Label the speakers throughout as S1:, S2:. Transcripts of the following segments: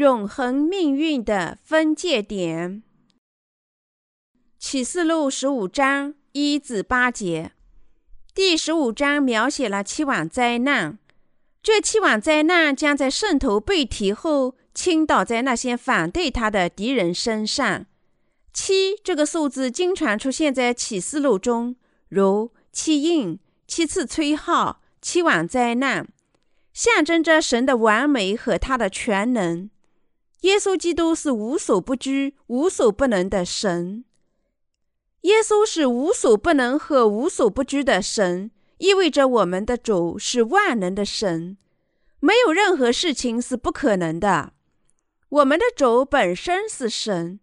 S1: 永恒命运的分界点。启示录十五章一至八节，第十五章描写了七晚灾难。这七晚灾难将在圣徒被提后倾倒在那些反对他的敌人身上。七这个数字经常出现在启示录中，如七印、七次吹号、七晚灾难，象征着神的完美和他的全能。耶稣基督是无所不居、无所不能的神。耶稣是无所不能和无所不居的神，意味着我们的主是万能的神，没有任何事情是不可能的。我们的主本身是神，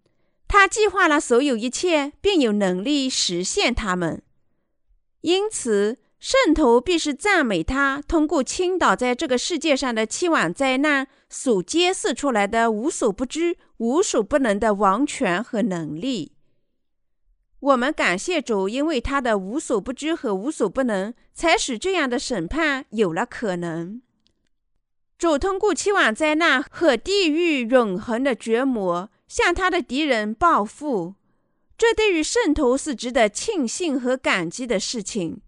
S1: 他计划了所有一切，并有能力实现他们。因此。圣徒必是赞美他，通过倾倒在这个世界上的七晚灾难所揭示出来的无所不知、无所不能的王权和能力。我们感谢主，因为他的无所不知和无所不能，才使这样的审判有了可能。主通过七晚灾难和地狱永恒的折磨，向他的敌人报复。这对于圣徒是值得庆幸和感激的事情。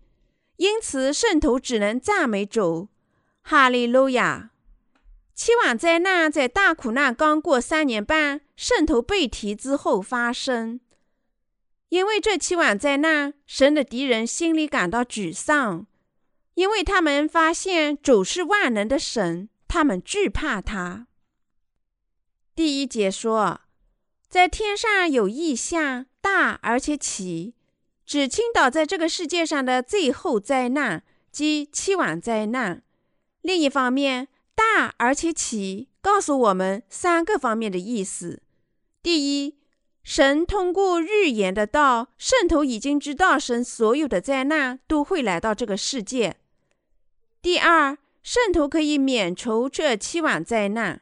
S1: 因此，圣徒只能赞美主，哈利路亚！七晚灾难在大苦难刚过三年半，圣徒被提之后发生。因为这七晚灾难，神的敌人心里感到沮丧，因为他们发现主是万能的神，他们惧怕他。第一节说，在天上有异象，大而且起。指倾倒在这个世界上的最后灾难，即七晚灾难。另一方面，大而且起告诉我们三个方面的意思：第一，神通过预言的道，圣徒已经知道神所有的灾难都会来到这个世界；第二，圣徒可以免除这七晚灾难；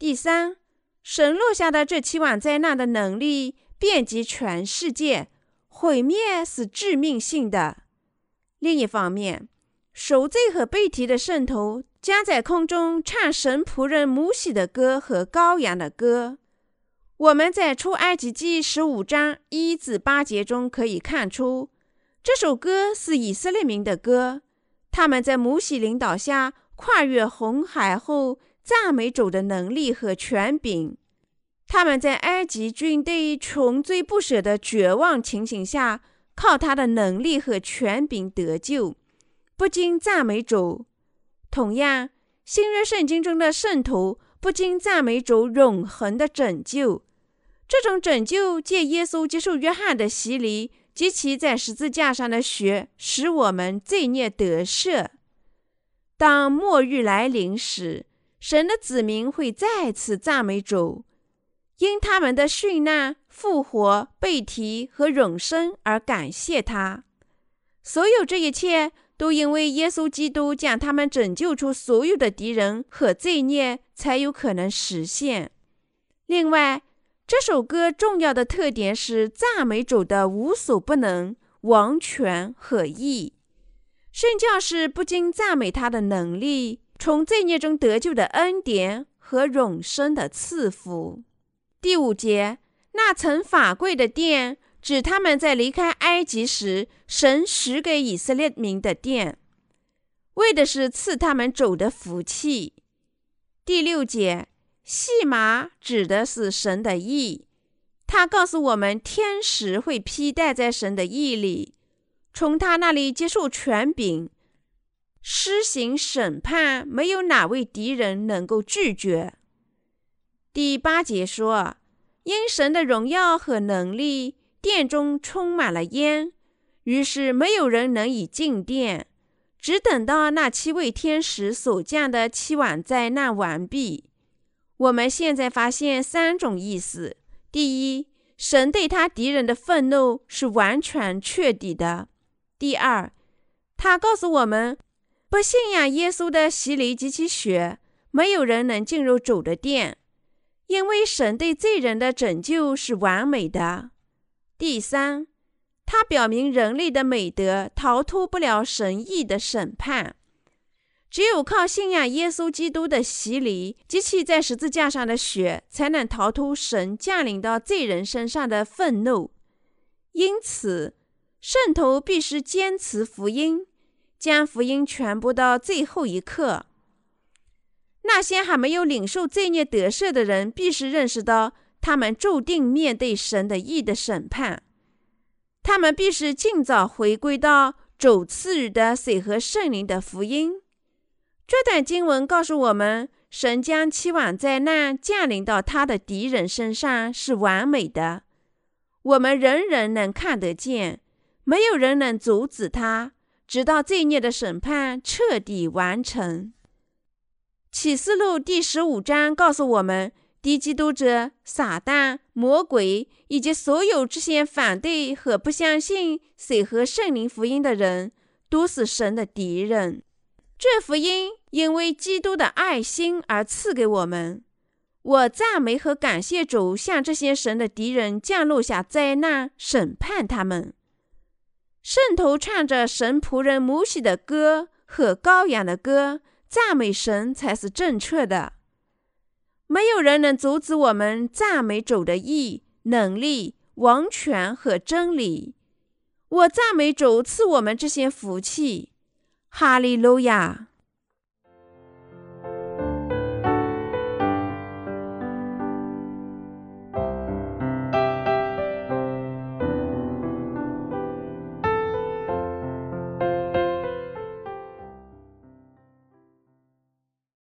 S1: 第三，神落下的这七晚灾难的能力遍及全世界。毁灭是致命性的。另一方面，赎罪和被提的圣徒将在空中唱神仆人母喜的歌和羔羊的歌。我们在出埃及记十五章一至八节中可以看出，这首歌是以色列民的歌。他们在母喜领导下跨越红海后，赞美主的能力和权柄。他们在埃及军队穷追不舍的绝望情形下，靠他的能力和权柄得救，不禁赞美主。同样，新约圣经中的圣徒不禁赞美主永恒的拯救。这种拯救借耶稣接受约翰的洗礼及其在十字架上的血，使我们罪孽得赦。当末日来临时，神的子民会再次赞美主。因他们的殉难、复活、被提和永生而感谢他。所有这一切都因为耶稣基督将他们拯救出所有的敌人和罪孽，才有可能实现。另外，这首歌重要的特点是赞美主的无所不能、王权和义。圣教士不禁赞美他的能力，从罪孽中得救的恩典和永生的赐福。第五节，那层法柜的殿，指他们在离开埃及时，神许给以色列民的殿，为的是赐他们走的福气。第六节，细麻指的是神的意，他告诉我们，天使会披戴在神的意里，从他那里接受权柄，施行审判，没有哪位敌人能够拒绝。第八节说：“因神的荣耀和能力，殿中充满了烟，于是没有人能以进殿，只等到那七位天使所降的七晚灾难完毕。”我们现在发现三种意思：第一，神对他敌人的愤怒是完全确底的；第二，他告诉我们，不信仰耶稣的洗礼及其血，没有人能进入主的殿。因为神对罪人的拯救是完美的。第三，它表明人类的美德逃脱不了神意的审判。只有靠信仰耶稣基督的洗礼及其在十字架上的血，才能逃脱神降临到罪人身上的愤怒。因此，圣徒必须坚持福音，将福音传播到最后一刻。那些还没有领受罪孽得赦的人，必须认识到他们注定面对神的义的审判。他们必须尽早回归到主赐予的水和圣灵的福音。这段经文告诉我们，神将期望灾难降临到他的敌人身上是完美的。我们人人能看得见，没有人能阻止他，直到罪孽的审判彻底完成。启示录第十五章告诉我们，敌基督者、撒旦、魔鬼以及所有这些反对和不相信水和圣灵福音的人，都是神的敌人。这福音因为基督的爱心而赐给我们。我赞美和感谢主，向这些神的敌人降落下灾难，审判他们。圣徒唱着神仆人母喜的歌和羔羊的歌，赞美神才是正确的。没有人能阻止我们赞美主的意、能力、王权和真理。我赞美主赐我们这些福气。哈利路亚。